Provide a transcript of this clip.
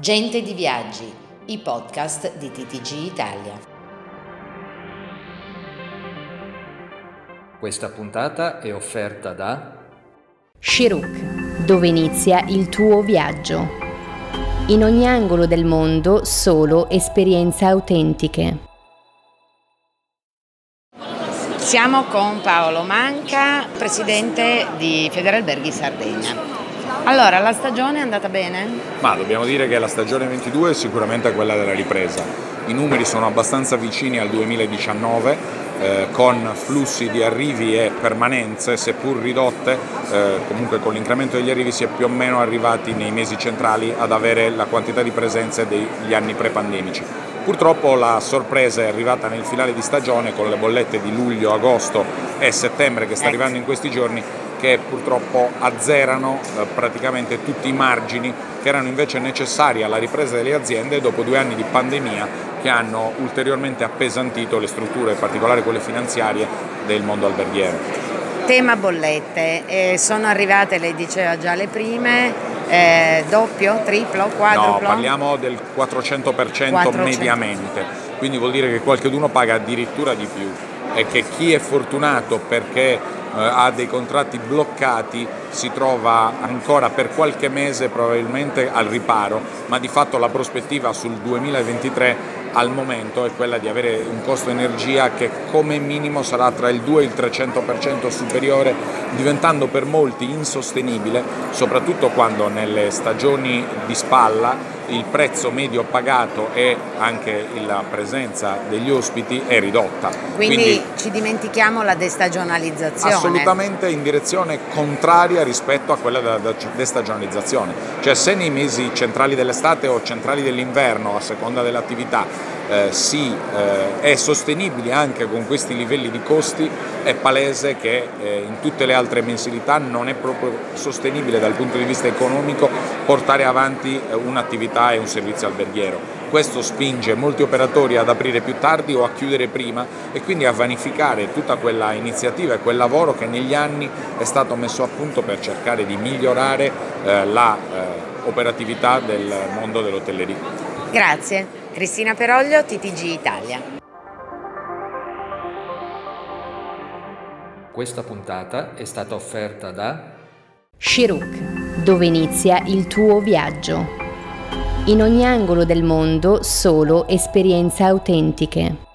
Gente di Viaggi, i podcast di TTG Italia. Questa puntata è offerta da Shiruk, dove inizia il tuo viaggio. In ogni angolo del mondo solo esperienze autentiche. Siamo con Paolo Manca, presidente di Federalberghi Sardegna. Allora, la stagione è andata bene? Ma dobbiamo dire che la stagione 22 è sicuramente quella della ripresa. I numeri sono abbastanza vicini al 2019, eh, con flussi di arrivi e permanenze, seppur ridotte, eh, comunque con l'incremento degli arrivi si è più o meno arrivati nei mesi centrali ad avere la quantità di presenze degli anni pre-pandemici. Purtroppo la sorpresa è arrivata nel finale di stagione con le bollette di luglio, agosto e settembre che sta ecco. arrivando in questi giorni che purtroppo azzerano eh, praticamente tutti i margini che erano invece necessari alla ripresa delle aziende dopo due anni di pandemia che hanno ulteriormente appesantito le strutture, in particolare quelle finanziarie, del mondo alberghiero. Tema bollette, eh, sono arrivate, lei diceva già le prime, eh, doppio, triplo, quadruplo? No, parliamo del 400%, 400 mediamente, quindi vuol dire che qualcuno paga addirittura di più e che chi è fortunato perché eh, ha dei contratti bloccati si trova ancora per qualche mese probabilmente al riparo, ma di fatto la prospettiva sul 2023 al momento è quella di avere un costo energia che come minimo sarà tra il 2 e il 300% superiore, diventando per molti insostenibile, soprattutto quando nelle stagioni di spalla il prezzo medio pagato e anche la presenza degli ospiti è ridotta. Quindi, Quindi ci dimentichiamo la destagionalizzazione. Assolutamente in direzione contraria rispetto a quella della destagionalizzazione. Cioè se nei mesi centrali dell'estate o centrali dell'inverno, a seconda dell'attività, eh, si eh, è sostenibile anche con questi livelli di costi, è palese che eh, in tutte le altre mensilità non è proprio sostenibile dal punto di vista economico portare avanti eh, un'attività e un servizio alberghiero. Questo spinge molti operatori ad aprire più tardi o a chiudere prima e quindi a vanificare tutta quella iniziativa e quel lavoro che negli anni è stato messo a punto per cercare di migliorare eh, l'operatività eh, del mondo dell'hotelleria. Grazie. Cristina Peroglio, TTG Italia. Questa puntata è stata offerta da Shiruk, dove inizia il tuo viaggio. In ogni angolo del mondo solo esperienze autentiche.